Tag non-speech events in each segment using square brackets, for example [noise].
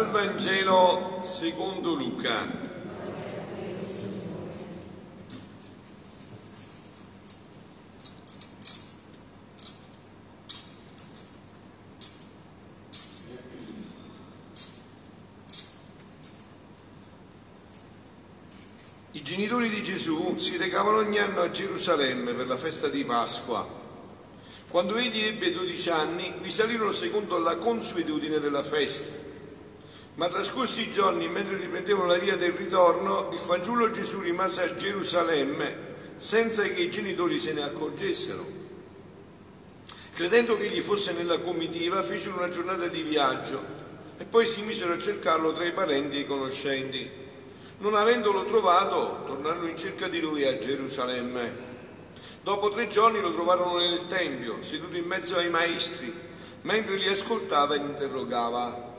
Dal Vangelo secondo Luca. I genitori di Gesù si recavano ogni anno a Gerusalemme per la festa di Pasqua quando egli ebbe 12 anni, vi salirono secondo la consuetudine della festa. Ma trascorsi i giorni, mentre riprendevano la via del ritorno, il fanciullo Gesù rimase a Gerusalemme senza che i genitori se ne accorgessero. Credendo che egli fosse nella comitiva, fecero una giornata di viaggio e poi si misero a cercarlo tra i parenti e i conoscenti. Non avendolo trovato, tornarono in cerca di lui a Gerusalemme. Dopo tre giorni lo trovarono nel Tempio, seduto in mezzo ai maestri, mentre li ascoltava e li interrogava.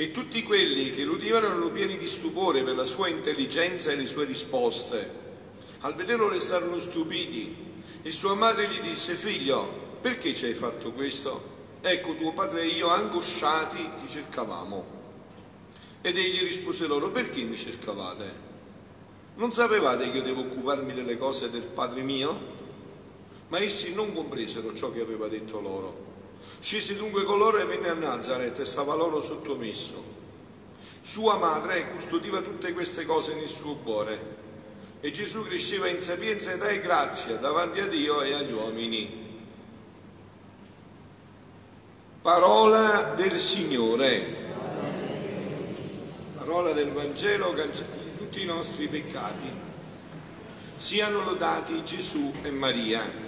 E tutti quelli che lo udivano erano pieni di stupore per la sua intelligenza e le sue risposte. Al vederlo restarono stupiti e sua madre gli disse, figlio, perché ci hai fatto questo? Ecco, tuo padre e io, angosciati, ti cercavamo. Ed egli rispose loro, perché mi cercavate? Non sapevate che io devo occuparmi delle cose del Padre mio? Ma essi non compresero ciò che aveva detto loro. Scese dunque con loro e venne a Nazareth e stava loro sottomesso. Sua madre custodiva tutte queste cose nel suo cuore. E Gesù cresceva in sapienza, età e grazia davanti a Dio e agli uomini. Parola del Signore. Parola del Vangelo cancella tutti i nostri peccati. Siano lodati Gesù e Maria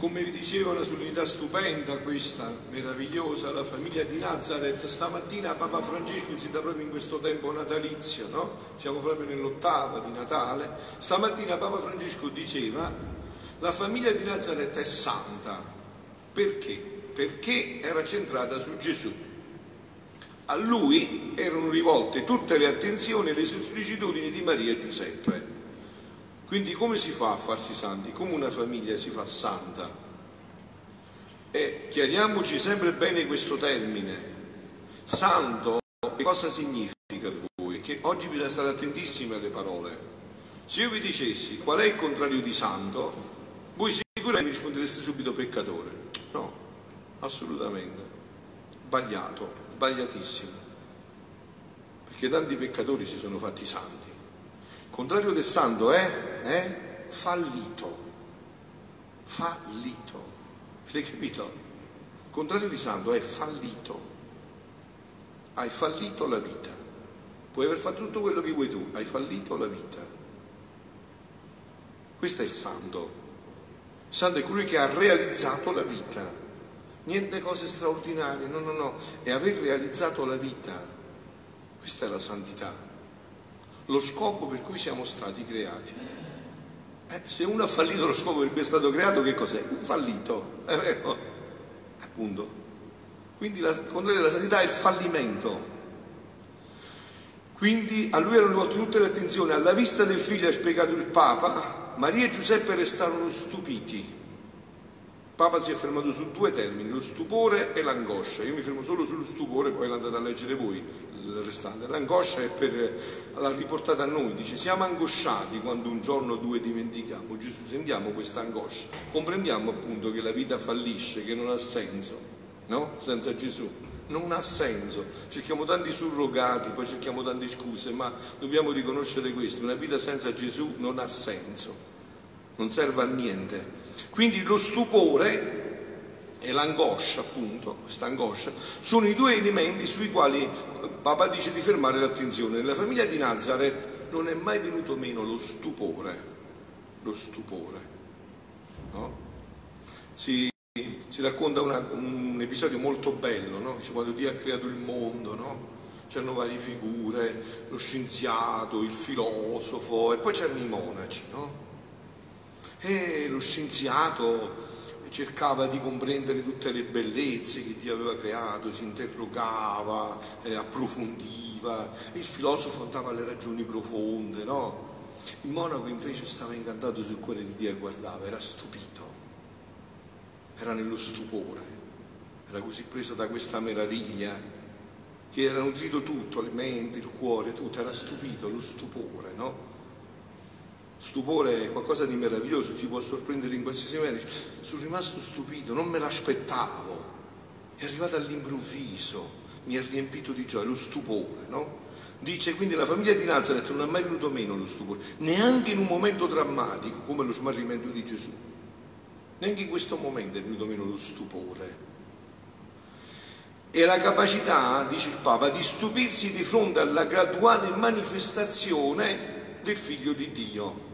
come vi dicevo, una solennità stupenda questa, meravigliosa, la famiglia di Nazareth. Stamattina Papa Francesco si proprio in questo tempo natalizio, no? Siamo proprio nell'ottava di Natale. Stamattina Papa Francesco diceva, la famiglia di Nazareth è santa. Perché? Perché era centrata su Gesù. A lui erano rivolte tutte le attenzioni e le sollecitudini di Maria e Giuseppe. Quindi come si fa a farsi santi? Come una famiglia si fa santa? E chiariamoci sempre bene questo termine. Santo, che cosa significa per voi? Che oggi bisogna stare attentissimi alle parole. Se io vi dicessi qual è il contrario di santo, voi sicuramente mi rispondereste subito peccatore. No, assolutamente. Sbagliato, sbagliatissimo. Perché tanti peccatori si sono fatti santi contrario del santo è, è fallito. Fallito. Avete capito? Il contrario di santo è fallito. Hai fallito la vita. Puoi aver fatto tutto quello che vuoi tu, hai fallito la vita. Questo è il santo. Il santo è colui che ha realizzato la vita. Niente cose straordinarie, no, no, no, è aver realizzato la vita. Questa è la santità lo scopo per cui siamo stati creati. Eh, se uno ha fallito lo scopo per cui è stato creato, che cos'è? Un fallito, è vero? Appunto. Quindi la, con noi la santità è il fallimento. Quindi a lui erano rivolte tutte le attenzioni. Alla vista del figlio, ha spiegato il Papa, Maria e Giuseppe restarono stupiti. Papa si è fermato su due termini, lo stupore e l'angoscia. Io mi fermo solo sullo stupore, poi l'andate a leggere voi il restante. L'angoscia è per, l'ha riportata a noi, dice siamo angosciati quando un giorno o due dimentichiamo. Gesù, sentiamo questa angoscia, comprendiamo appunto che la vita fallisce, che non ha senso, no? Senza Gesù. Non ha senso, cerchiamo tanti surrogati, poi cerchiamo tante scuse, ma dobbiamo riconoscere questo, una vita senza Gesù non ha senso non serve a niente. Quindi lo stupore e l'angoscia, appunto, questa angoscia, sono i due elementi sui quali Papa dice di fermare l'attenzione. Nella famiglia di Nazareth non è mai venuto meno lo stupore, lo stupore. No? Si, si, racconta una, un episodio molto bello, no? Dice, quando Dio ha creato il mondo, no? c'erano varie figure, lo scienziato, il filosofo e poi c'erano i monaci, no? E lo scienziato cercava di comprendere tutte le bellezze che Dio aveva creato, si interrogava, eh, approfondiva, il filosofo andava alle ragioni profonde, no? Il monaco invece stava incantato sul cuore di Dio e guardava, era stupito, era nello stupore, era così preso da questa meraviglia che era nutrito tutto, le mente, il cuore, tutto, era stupito, lo stupore, no? Stupore è qualcosa di meraviglioso, ci può sorprendere in qualsiasi momento. Sono rimasto stupito, non me l'aspettavo. È arrivato all'improvviso, mi ha riempito di gioia, lo stupore, no? Dice quindi la famiglia di Nazareth non ha mai venuto meno lo stupore, neanche in un momento drammatico come lo smarrimento di Gesù. Neanche in questo momento è venuto meno lo stupore. E la capacità, dice il Papa, di stupirsi di fronte alla graduale manifestazione del Figlio di Dio.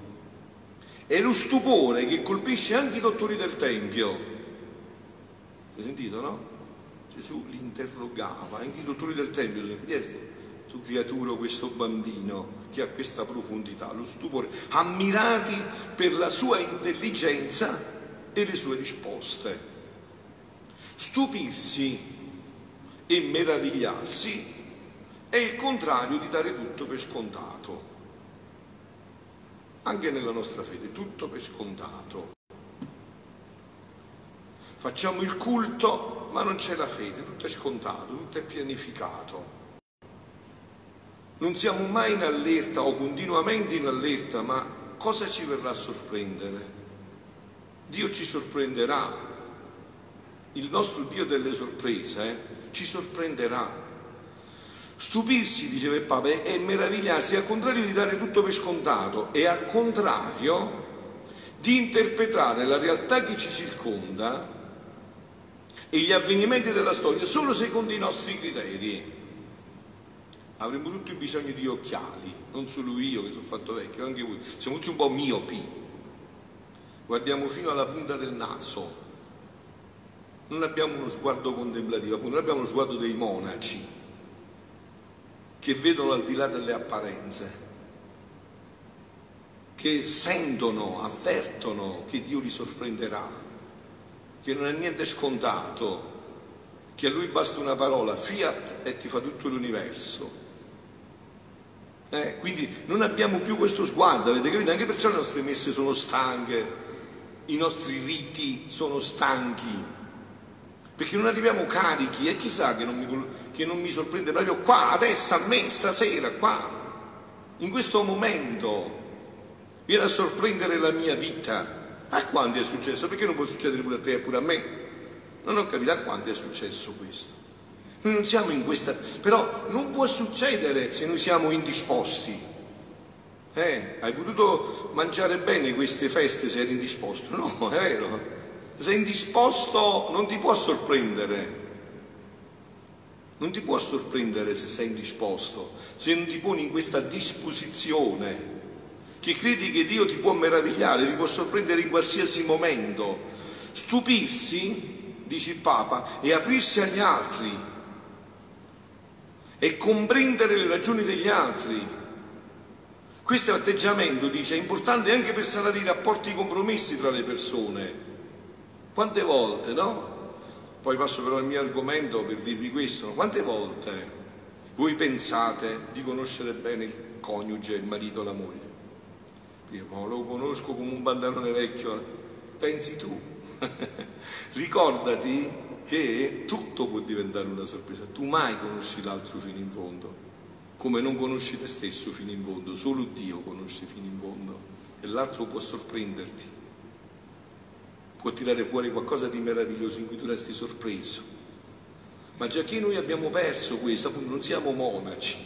È lo stupore che colpisce anche i dottori del Tempio. Hai sentito, no? Gesù li interrogava, anche i dottori del Tempio, chi è tu creatura, questo bambino che ha questa profondità, lo stupore, ammirati per la sua intelligenza e le sue risposte. Stupirsi e meravigliarsi è il contrario di dare tutto per scontato. Anche nella nostra fede, tutto per scontato. Facciamo il culto, ma non c'è la fede, tutto è scontato, tutto è pianificato. Non siamo mai in allerta o continuamente in allerta, ma cosa ci verrà a sorprendere? Dio ci sorprenderà. Il nostro Dio delle sorprese eh, ci sorprenderà. Stupirsi, diceva il Papa, è meravigliarsi, al contrario di dare tutto per scontato e al contrario di interpretare la realtà che ci circonda e gli avvenimenti della storia solo secondo i nostri criteri. Avremo tutti bisogno di occhiali, non solo io che sono fatto vecchio, anche voi. Siamo tutti un po' miopi guardiamo fino alla punta del naso, non abbiamo uno sguardo contemplativo, noi abbiamo uno sguardo dei monaci che vedono al di là delle apparenze, che sentono, avvertono che Dio li sorprenderà, che non è niente scontato, che a lui basta una parola, fiat, e ti fa tutto l'universo. Eh, quindi non abbiamo più questo sguardo, avete capito? Anche perciò le nostre messe sono stanche, i nostri riti sono stanchi, perché non arriviamo carichi e chissà che non mi, che non mi sorprende proprio qua, adesso, a me, stasera, qua, in questo momento, viene a sorprendere la mia vita. A quanti è successo? Perché non può succedere pure a te e pure a me? Non ho capito a quanti è successo questo. Noi non siamo in questa, però non può succedere se noi siamo indisposti. Eh, hai potuto mangiare bene queste feste se eri indisposto? No, è vero. Se sei indisposto non ti può sorprendere. Non ti può sorprendere se sei indisposto, se non ti poni in questa disposizione, che credi che Dio ti può meravigliare, ti può sorprendere in qualsiasi momento. Stupirsi, dice il Papa, e aprirsi agli altri e comprendere le ragioni degli altri questo atteggiamento, dice, è importante anche per sanare i rapporti compromessi tra le persone. Quante volte, no? Poi passo però al mio argomento per dirvi questo. Quante volte voi pensate di conoscere bene il coniuge, il marito, la moglie? Dice, ma lo conosco come un pantalone vecchio. Pensi tu? [laughs] Ricordati che tutto può diventare una sorpresa. Tu mai conosci l'altro fino in fondo come non conosci te stesso fino in fondo, solo Dio conosce fino in fondo e l'altro può sorprenderti, può tirare fuori qualcosa di meraviglioso in cui tu resti sorpreso. Ma già che noi abbiamo perso questo, appunto non siamo monaci,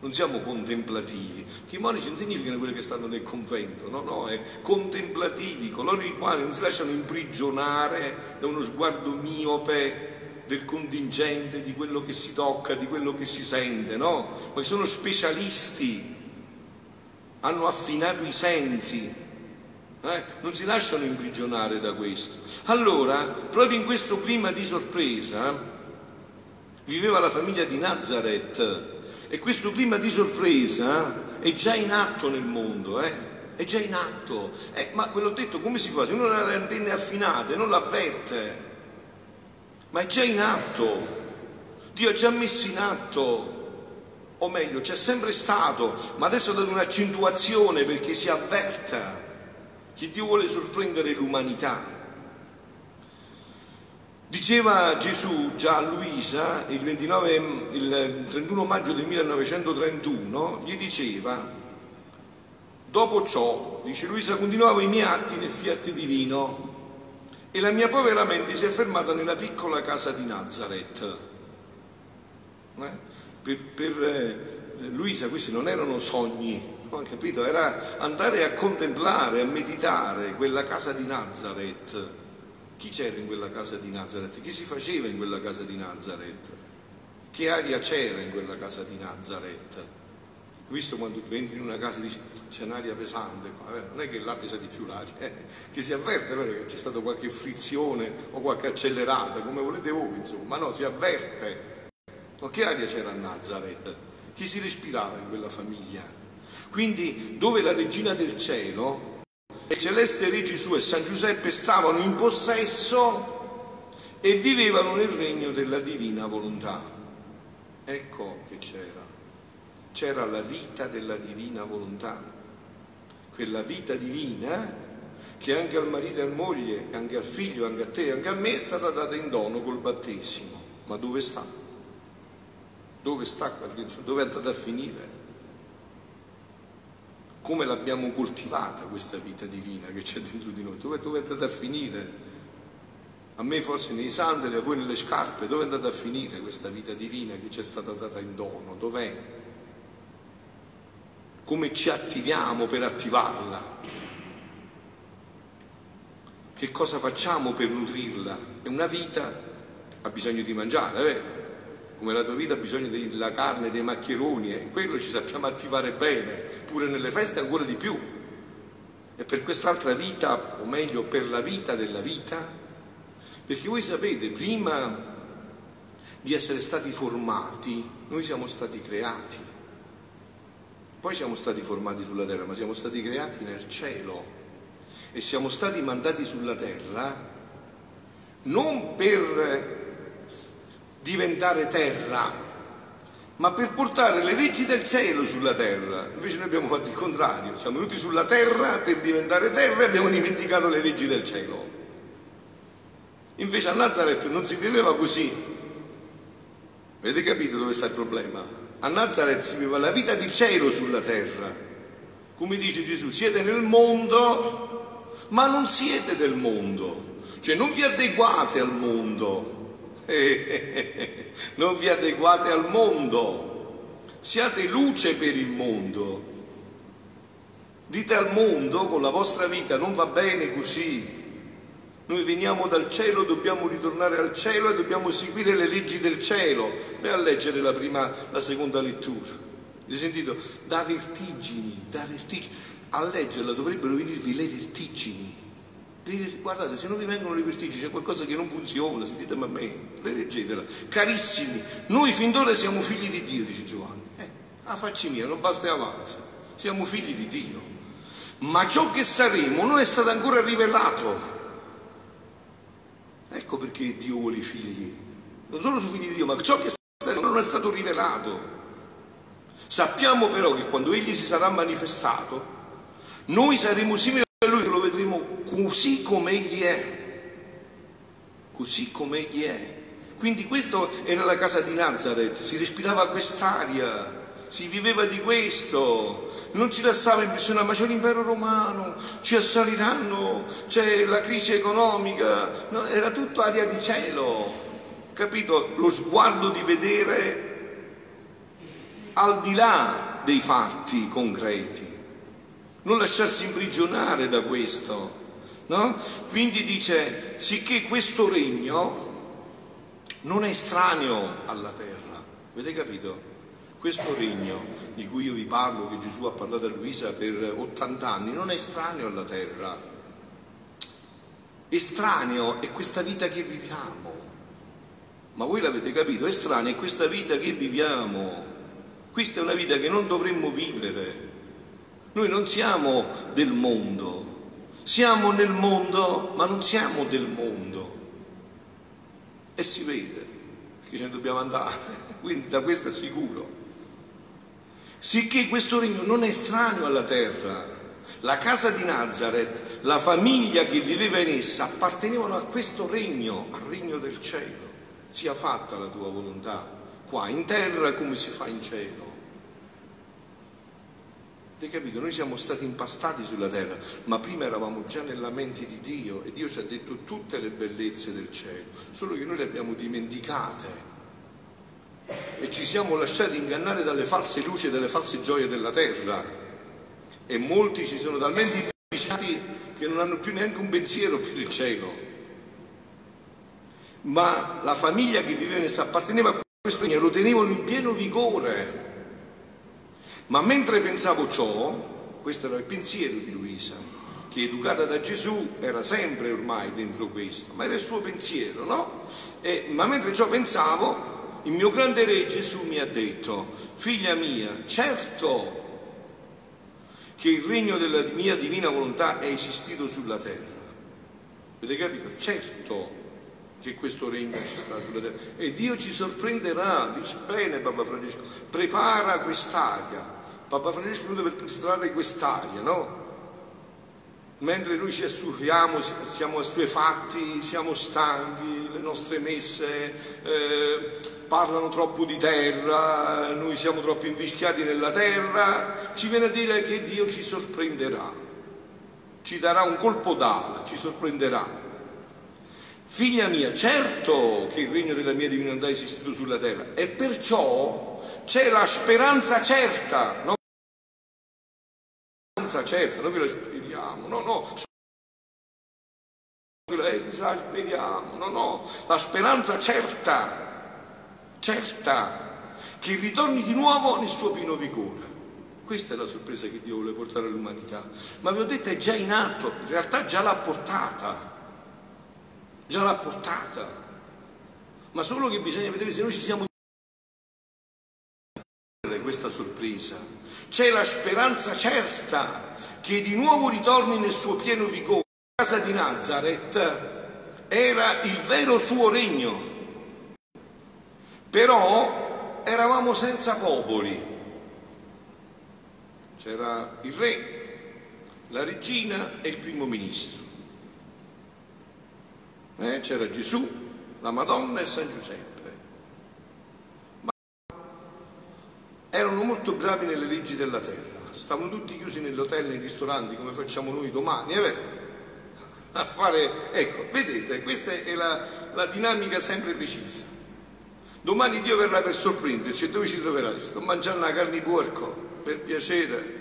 non siamo contemplativi, che i monaci non significano quelli che stanno nel convento, no, no, è contemplativi, coloro i quali non si lasciano imprigionare da uno sguardo miope del contingente, di quello che si tocca, di quello che si sente, no? Poi sono specialisti, hanno affinato i sensi, eh? non si lasciano imprigionare da questo. Allora, proprio in questo clima di sorpresa, viveva la famiglia di Nazareth e questo clima di sorpresa è già in atto nel mondo, eh? è già in atto. Eh, ma ve l'ho detto, come si fa? Se uno ha le antenne affinate, non l'avverte ma è già in atto. Dio ha già messo in atto, o meglio, c'è sempre stato, ma adesso ha dato un'accentuazione perché si avverta che Dio vuole sorprendere l'umanità. Diceva Gesù già a Luisa il, 29, il 31 maggio del 1931, gli diceva, dopo ciò, dice Luisa, continuavo i miei atti nel fiat divino e la mia povera mente si è fermata nella piccola casa di Nazareth. Eh? Per, per eh, Luisa questi non erano sogni, no? capito? Era andare a contemplare, a meditare quella casa di Nazareth. Chi c'era in quella casa di Nazareth? Chi si faceva in quella casa di Nazareth? Che aria c'era in quella casa di Nazareth? visto quando tu entri in una casa e dici c'è un'aria pesante, non è che là pesa di più l'aria, eh, che si avverte vero, che c'è stata qualche frizione o qualche accelerata, come volete voi, insomma, no, si avverte. Ma che aria c'era a Nazareth? Chi si respirava in quella famiglia? Quindi dove la regina del cielo, il celeste Re Gesù e San Giuseppe stavano in possesso e vivevano nel regno della divina volontà. Ecco che c'era c'era la vita della divina volontà, quella vita divina che anche al marito e alla moglie, anche al figlio, anche a te, anche a me è stata data in dono col battesimo. Ma dove sta? Dove sta? Dove è andata a finire? Come l'abbiamo coltivata questa vita divina che c'è dentro di noi? Dove, dove è andata a finire? A me forse nei sandali, a voi nelle scarpe, dove è andata a finire questa vita divina che ci è stata data in dono? Dov'è? come ci attiviamo per attivarla, che cosa facciamo per nutrirla. E una vita ha bisogno di mangiare, vero? Come la tua vita ha bisogno della carne, dei maccheroni, e quello ci sappiamo attivare bene, pure nelle feste ancora di più. E per quest'altra vita, o meglio per la vita della vita, perché voi sapete, prima di essere stati formati, noi siamo stati creati. Poi siamo stati formati sulla terra, ma siamo stati creati nel cielo e siamo stati mandati sulla terra non per diventare terra, ma per portare le leggi del cielo sulla terra. Invece noi abbiamo fatto il contrario, siamo venuti sulla terra per diventare terra e abbiamo dimenticato le leggi del cielo. Invece a Nazareth non si viveva così. Avete capito dove sta il problema? A Nazareth si viveva la vita di cielo sulla terra. Come dice Gesù, siete nel mondo, ma non siete del mondo. Cioè non vi adeguate al mondo. [laughs] non vi adeguate al mondo. Siate luce per il mondo. Dite al mondo con la vostra vita non va bene così, noi veniamo dal cielo, dobbiamo ritornare al cielo e dobbiamo seguire le leggi del cielo. Vai a leggere la prima, la seconda lettura. Avete sentito? Da vertigini, da vertigini. A leggerla dovrebbero venirvi le vertigini. Guardate, se non vi vengono le vertigini c'è qualcosa che non funziona, sentitemi a me, le leggetela. Carissimi, noi fin d'ora siamo figli di Dio, dice Giovanni. Eh, a facci mia, non basta e avanza. Siamo figli di Dio. Ma ciò che saremo non è stato ancora rivelato Ecco perché Dio vuole i figli. Non solo sui figli di Dio, ma ciò che non è stato rivelato. Sappiamo però che quando Egli si sarà manifestato, noi saremo simili a Lui, che lo vedremo così come Egli è. Così come Egli è. Quindi questa era la casa di Nazareth, si respirava quest'aria, si viveva di questo, non ci lasciava impressionare, ma c'è l'impero romano, ci assaliranno, c'è la crisi economica, no, era tutto aria di cielo, capito? Lo sguardo di vedere al di là dei fatti concreti, non lasciarsi imprigionare da questo, no? Quindi dice, sicché questo regno non è estraneo alla terra, avete capito? Questo regno di cui io vi parlo, che Gesù ha parlato a Luisa per 80 anni, non è estraneo alla terra. Estraneo è questa vita che viviamo. Ma voi l'avete capito? Estraneo è questa vita che viviamo. Questa è una vita che non dovremmo vivere. Noi non siamo del mondo. Siamo nel mondo, ma non siamo del mondo. E si vede, che ce ne dobbiamo andare. [laughs] Quindi da questo è sicuro sicché questo regno non è estraneo alla terra, La casa di Nazareth, la famiglia che viveva in essa, appartenevano a questo regno, al regno del cielo. Sia fatta la tua volontà, qua in terra come si fa in cielo. Avete capito? Noi siamo stati impastati sulla terra, ma prima eravamo già nella mente di Dio e Dio ci ha detto tutte le bellezze del cielo, solo che noi le abbiamo dimenticate e ci siamo lasciati ingannare dalle false luci e dalle false gioie della terra e molti ci sono talmente avvicinati che non hanno più neanche un pensiero per il cielo. Ma la famiglia che viveva in essa apparteneva a questo regno lo tenevano in pieno vigore ma mentre pensavo ciò, questo era il pensiero di Luisa, che educata da Gesù era sempre ormai dentro questo, ma era il suo pensiero, no? E, ma mentre ciò pensavo, il mio grande re Gesù mi ha detto, figlia mia, certo che il regno della mia divina volontà è esistito sulla terra. Avete capito? Certo che questo regno ci sta sulla terra. E Dio ci sorprenderà, dice bene Papa Francesco, prepara quest'aria Papa Francesco è venuto per prestare quest'aria, no? Mentre noi ci assufiamo, siamo assuefatti, siamo stanchi, le nostre messe eh, parlano troppo di terra, noi siamo troppo invischiati nella terra, ci viene a dire che Dio ci sorprenderà, ci darà un colpo d'ala, ci sorprenderà. Figlia mia, certo che il regno della mia divinità è esistito sulla terra e perciò c'è la speranza certa, no? Speranza certa, noi ve la speriamo, no, no, la speriamo, no, no, la speranza certa, certa, che ritorni di nuovo nel suo pieno vigore. Questa è la sorpresa che Dio vuole portare all'umanità. Ma vi ho detto è già in atto, in realtà già l'ha portata, già l'ha portata. Ma solo che bisogna vedere se noi ci siamo questa sorpresa c'è la speranza certa che di nuovo ritorni nel suo pieno vigore. La casa di Nazareth era il vero suo regno, però eravamo senza popoli. C'era il re, la regina e il primo ministro. Eh? C'era Gesù, la Madonna e San Giuseppe. Molto bravi nelle leggi della terra, stavano tutti chiusi nell'hotel, nei ristoranti, come facciamo noi domani, è vero? A fare, ecco, vedete, questa è la, la dinamica sempre precisa. Domani Dio verrà per sorprenderci e dove ci troverà? Sto mangiando la carne di porco, per piacere,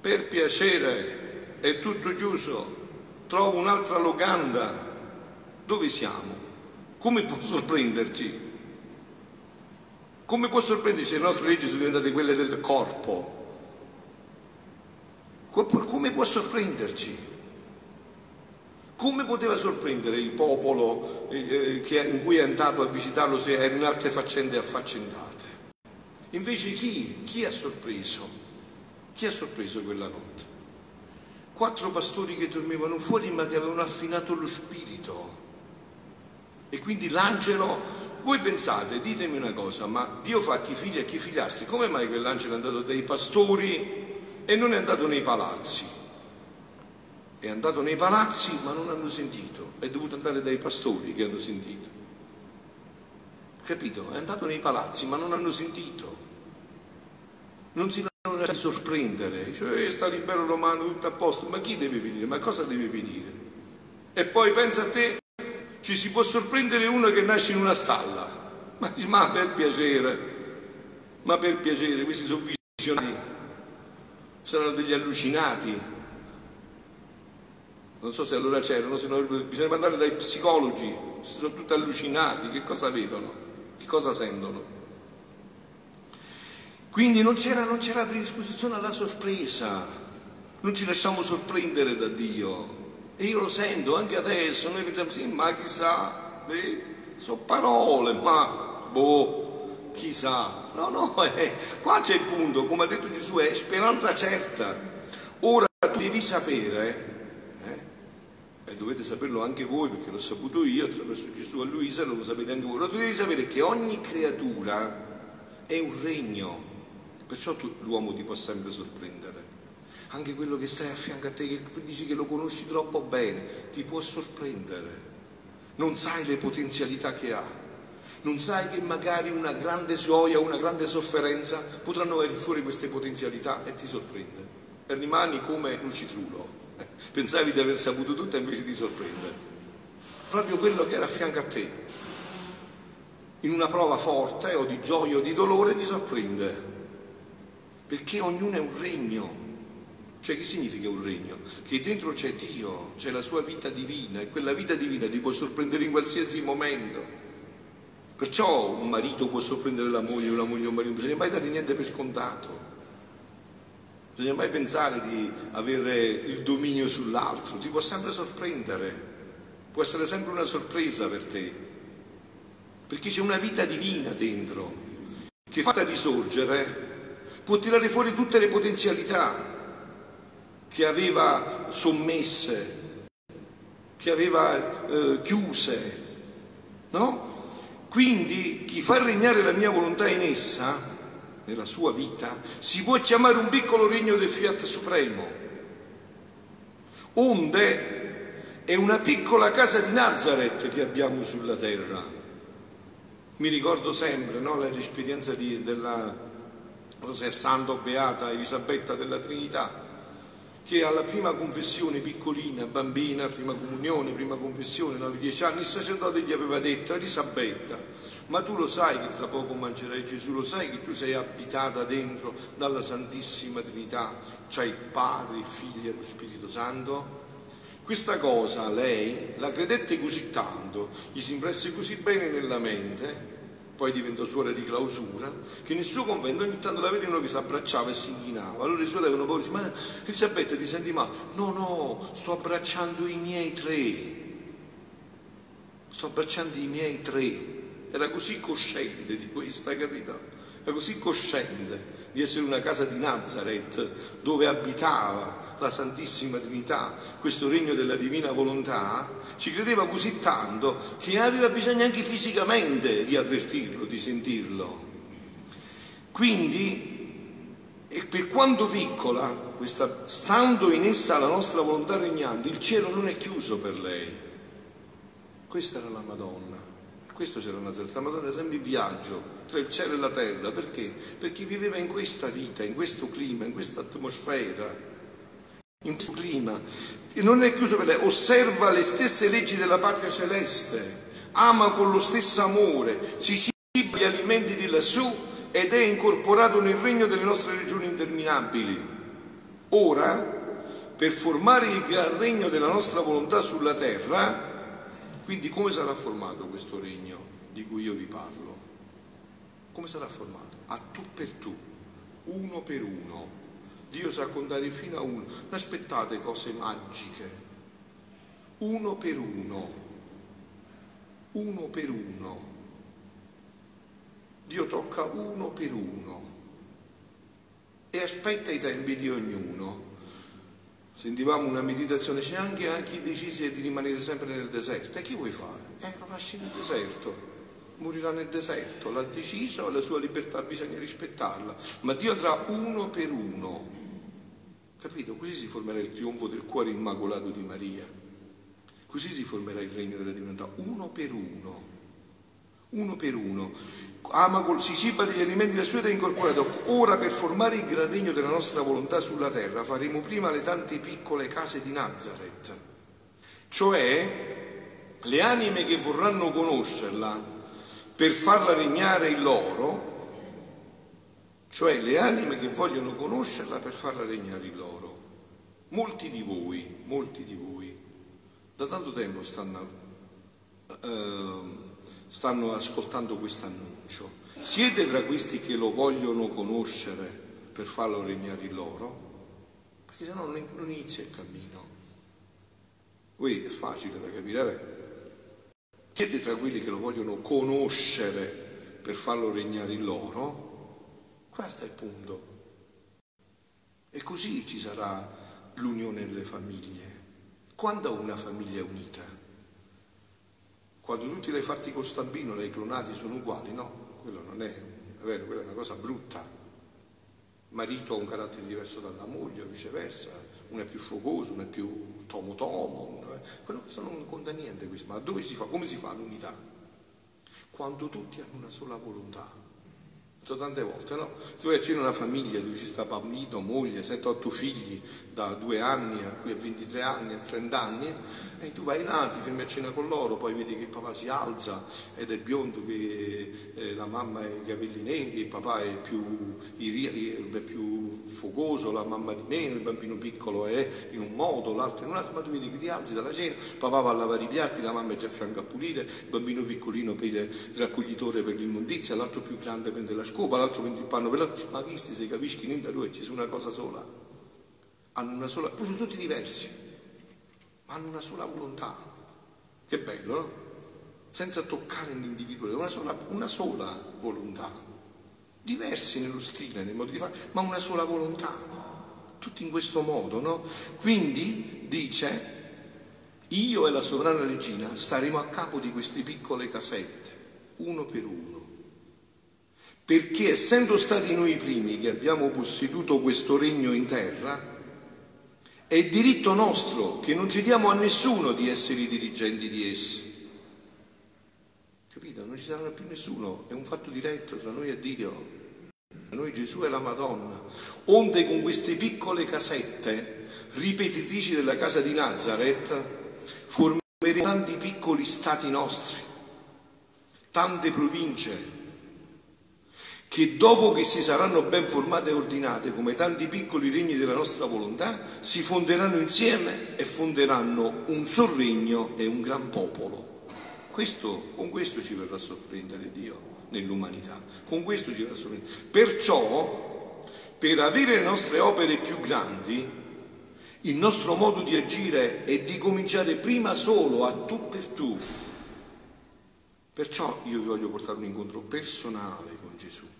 per piacere, è tutto chiuso, trovo un'altra locanda. Dove siamo? Come può sorprenderci? Come può sorprenderci se le nostre leggi sono diventate quelle del corpo? Come può sorprenderci? Come poteva sorprendere il popolo eh, eh in cui è andato a visitarlo se era in altre faccende affaccendate? Invece chi? Chi ha sorpreso? Chi ha sorpreso quella notte? Quattro pastori che dormivano fuori ma che avevano affinato lo spirito. E quindi l'angelo voi pensate, ditemi una cosa, ma Dio fa chi figli e chi figliastri, come mai quell'angelo è andato dai pastori e non è andato nei palazzi? È andato nei palazzi ma non hanno sentito, è dovuto andare dai pastori che hanno sentito. Capito? È andato nei palazzi ma non hanno sentito. Non si lasciano lasciare sorprendere, cioè sta l'impero romano tutto a posto, ma chi deve venire? Ma cosa deve venire? E poi pensa a te ci si può sorprendere uno che nasce in una stalla, ma, ma per piacere, ma per piacere, questi sono visionari, saranno degli allucinati. Non so se allora c'erano, se no, bisogna mandare dai psicologi, sono tutti allucinati, che cosa vedono, che cosa sentono. Quindi non c'era, non c'era predisposizione alla sorpresa, non ci lasciamo sorprendere da Dio. E io lo sento anche adesso, noi pensiamo, sì, ma chissà, eh, sono parole, ma boh, chissà. No, no, [laughs] eh, qua c'è il punto, come ha detto Gesù, è speranza certa. Ora tu devi sapere, eh, e dovete saperlo anche voi perché l'ho saputo io attraverso Gesù a Luisa, lo sapete anche voi, ora tu devi sapere che ogni creatura è un regno, perciò tu, l'uomo ti può sempre sorprendere. Anche quello che stai a fianco a te, che dici che lo conosci troppo bene, ti può sorprendere. Non sai le potenzialità che ha. Non sai che magari una grande gioia, una grande sofferenza potranno venire fuori queste potenzialità e ti sorprende. E rimani come un citrulo. [laughs] Pensavi di aver saputo tutto e invece ti sorprende. Proprio quello che era a fianco a te. In una prova forte o di gioia o di dolore ti sorprende. Perché ognuno è un regno cioè che significa un regno? Che dentro c'è Dio, c'è la sua vita divina e quella vita divina ti può sorprendere in qualsiasi momento. Perciò un marito può sorprendere la moglie, una moglie un marito, non bisogna mai dare niente per scontato. Non bisogna mai pensare di avere il dominio sull'altro, ti può sempre sorprendere, può essere sempre una sorpresa per te, perché c'è una vita divina dentro che fatta risorgere può tirare fuori tutte le potenzialità che aveva sommesse, che aveva eh, chiuse, no? Quindi chi fa regnare la mia volontà in essa, nella sua vita, si può chiamare un piccolo regno del Fiat Supremo. Onde è una piccola casa di Nazareth che abbiamo sulla terra. Mi ricordo sempre no, l'esperienza di, della Santo Beata Elisabetta della Trinità che alla prima confessione piccolina, bambina, prima comunione, prima confessione, 9-10 anni, il sacerdote gli aveva detto, Elisabetta, ma tu lo sai che tra poco mangerai Gesù, lo sai che tu sei abitata dentro dalla Santissima Trinità, cioè il Padre, il Figlio e lo Spirito Santo? Questa cosa lei la credette così tanto, gli si impresse così bene nella mente, poi diventò suora di clausura, che nel suo convento ogni tanto la vedevano che si abbracciava e si inchinava. Allora i suoi avevano paura, ma Elisabetta ti senti male? No, no, sto abbracciando i miei tre. Sto abbracciando i miei tre. Era così cosciente di questa, capito? Era così cosciente di essere una casa di Nazareth dove abitava la Santissima Trinità, questo regno della divina volontà, ci credeva così tanto che aveva bisogno anche fisicamente di avvertirlo, di sentirlo. Quindi, per quanto piccola, questa, stando in essa la nostra volontà regnante, il cielo non è chiuso per lei. Questa era la Madonna. Questo c'era una terza Madonna, era sempre in viaggio tra il cielo e la terra. Perché? Perché viveva in questa vita, in questo clima, in questa atmosfera in clima. Non è chiuso per lei, osserva le stesse leggi della patria celeste, ama con lo stesso amore, si ciba gli alimenti di lassù ed è incorporato nel regno delle nostre regioni interminabili. Ora, per formare il gran regno della nostra volontà sulla terra, quindi come sarà formato questo regno di cui io vi parlo? Come sarà formato? A tu per tu, uno per uno, Dio sa contare fino a uno. Non aspettate cose magiche. Uno per uno. Uno per uno. Dio tocca uno per uno e aspetta i tempi di ognuno. Sentivamo una meditazione, c'è anche chi decise di rimanere sempre nel deserto. E chi vuoi fare? Eh, lo lasci nel deserto morirà nel deserto, l'ha deciso, la sua libertà bisogna rispettarla, ma Dio tra uno per uno. Capito? Così si formerà il trionfo del cuore immacolato di Maria. Così si formerà il regno della divinità, uno per uno. Uno per uno. Ama col, si ciba degli alimenti del suo ed è incorporato. Ora per formare il gran regno della nostra volontà sulla terra faremo prima le tante piccole case di Nazareth. Cioè le anime che vorranno conoscerla per farla regnare in loro, cioè le anime che vogliono conoscerla per farla regnare in loro. Molti di voi, molti di voi, da tanto tempo stanno, eh, stanno ascoltando questo annuncio. Siete tra questi che lo vogliono conoscere per farlo regnare in loro? Perché se no non inizia il cammino. Voi è facile da capire, beh. Siete tra quelli che lo vogliono conoscere per farlo regnare in loro? Questo è il punto. E così ci sarà l'unione delle famiglie. Quando una famiglia è unita? Quando tutti le fatti con stampino, le clonati sono uguali? No, quello non è, è vero, quella è una cosa brutta. marito ha un carattere diverso dalla moglie, viceversa, uno è più focoso, uno è più tomo tomo, quello questo non conta niente, ma dove si fa, come si fa l'unità? Quando tutti hanno una sola volontà tante volte, no? Tu vai in una famiglia dove ci sta bambino, moglie, 7-8 figli da due anni a qui a 23 anni, a 30 anni, e tu vai là, ti fermi a cena con loro, poi vedi che il papà si alza ed è biondo, che eh, la mamma ha i capelli neri, il papà è più, è più focoso, la mamma di meno, il bambino piccolo è in un modo, l'altro in un altro, ma tu vedi che ti alzi dalla cena, il papà va a lavare i piatti, la mamma è già a fianco a pulire, il bambino piccolino prende il raccoglitore per l'immondizia, l'altro più grande prende la scopa, l'altro prende il panno per la... Ma visti se capisci niente a lui, ci sono una cosa sola. Hanno una sola... Poi sono tutti diversi, ma hanno una sola volontà. Che bello, no? Senza toccare l'individuo, una sola, una sola volontà. Diversi nello stile, nel modo di fare, ma una sola volontà. Tutti in questo modo, no? Quindi dice, io e la sovrana regina staremo a capo di queste piccole casette, uno per uno perché essendo stati noi i primi che abbiamo posseduto questo regno in terra, è diritto nostro che non chiediamo a nessuno di essere i dirigenti di essi. Capito? Non ci sarà più nessuno, è un fatto diretto tra noi e Dio, tra noi Gesù e la Madonna. Onde con queste piccole casette, ripetitrici della casa di Nazareth, formeremo tanti piccoli stati nostri, tante province, che dopo che si saranno ben formate e ordinate come tanti piccoli regni della nostra volontà, si fonderanno insieme e fonderanno un sol regno e un gran popolo. Questo, con questo ci verrà a sorprendere Dio nell'umanità, con questo ci verrà a sorprendere. Perciò, per avere le nostre opere più grandi, il nostro modo di agire è di cominciare prima solo a tu per tu. Perciò io vi voglio portare un incontro personale con Gesù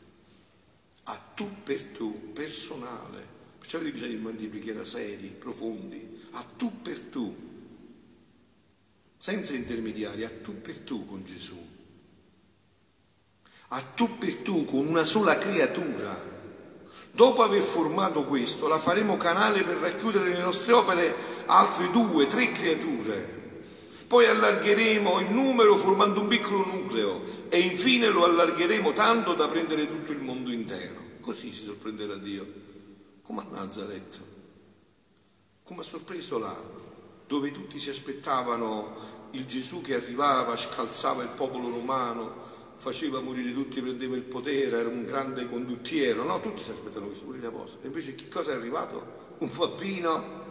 a tu per tu, personale. Perciò avete bisogno di momenti di preghiera seri, profondi, a tu per tu, senza intermediari, a tu per tu con Gesù, a tu per tu con una sola creatura. Dopo aver formato questo, la faremo canale per racchiudere le nostre opere altre due, tre creature. Poi allargheremo il numero formando un piccolo nucleo e infine lo allargheremo tanto da prendere tutto il mondo intero. Così si sorprenderà Dio, come a Nazareth, come ha sorpreso là, dove tutti si aspettavano il Gesù che arrivava, scalzava il popolo romano, faceva morire tutti, prendeva il potere, era un grande conduttiero, no? Tutti si aspettavano questo, pure gli apostoli. E invece che cosa è arrivato? Un bambino,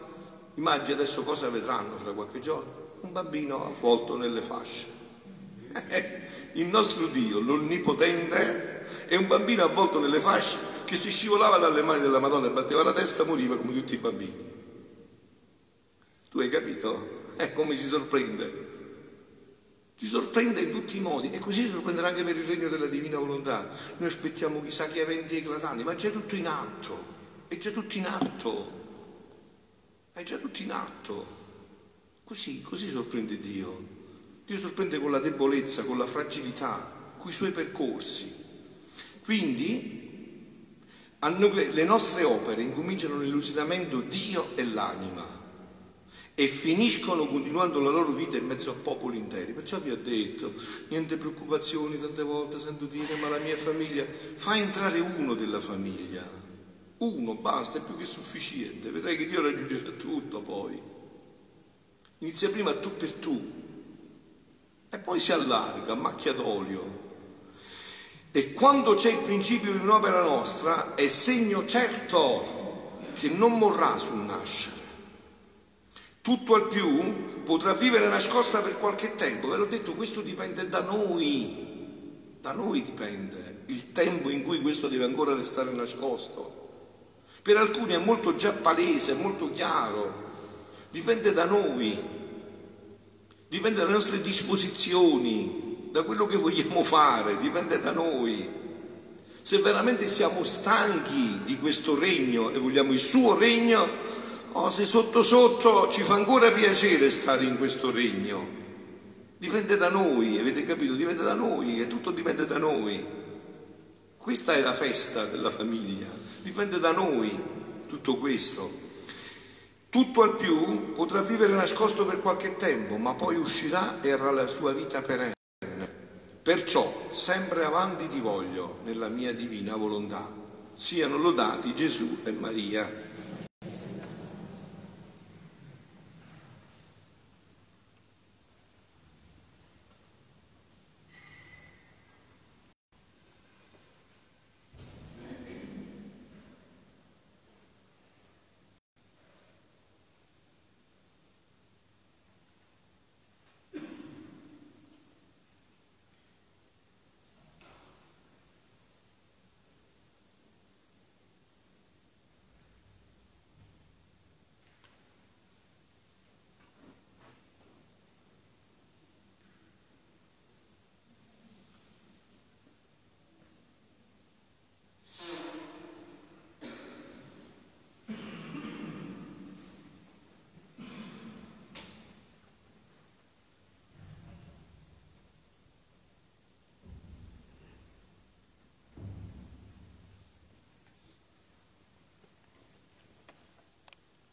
immagini adesso cosa vedranno fra qualche giorno? Bambino avvolto nelle fasce. Il nostro Dio, l'Onnipotente, e un bambino avvolto nelle fasce che si scivolava dalle mani della Madonna e batteva la testa moriva come tutti i bambini. Tu hai capito? È come si sorprende. Ci sorprende in tutti i modi e così si sorprenderà anche per il regno della divina volontà. Noi aspettiamo chissà che eventi eclatanti, ma è già tutto in atto, è già tutto in atto, è già tutto in atto. Così, così sorprende Dio. Dio sorprende con la debolezza, con la fragilità, con i suoi percorsi. Quindi le nostre opere incominciano nell'usitamento Dio e l'anima e finiscono continuando la loro vita in mezzo a popoli interi. Perciò vi ho detto, niente preoccupazioni, tante volte sento dire, ma la mia famiglia, fai entrare uno della famiglia, uno, basta, è più che sufficiente, vedrai che Dio raggiungerà tutto poi. Inizia prima tu per tu e poi si allarga a macchia d'olio e quando c'è il principio di un'opera nostra è segno certo che non morrà sul nascere. Tutto al più potrà vivere nascosta per qualche tempo. Ve l'ho detto, questo dipende da noi. Da noi dipende il tempo in cui questo deve ancora restare nascosto. Per alcuni è molto già palese, è molto chiaro. Dipende da noi. Dipende dalle nostre disposizioni, da quello che vogliamo fare, dipende da noi. Se veramente siamo stanchi di questo regno e vogliamo il suo regno, o se sotto sotto ci fa ancora piacere stare in questo regno. Dipende da noi, avete capito? Dipende da noi, e tutto dipende da noi. Questa è la festa della famiglia, dipende da noi tutto questo. Tutto al più potrà vivere nascosto per qualche tempo, ma poi uscirà e avrà la sua vita perenne. Perciò sempre avanti ti voglio nella mia divina volontà. Siano lodati Gesù e Maria.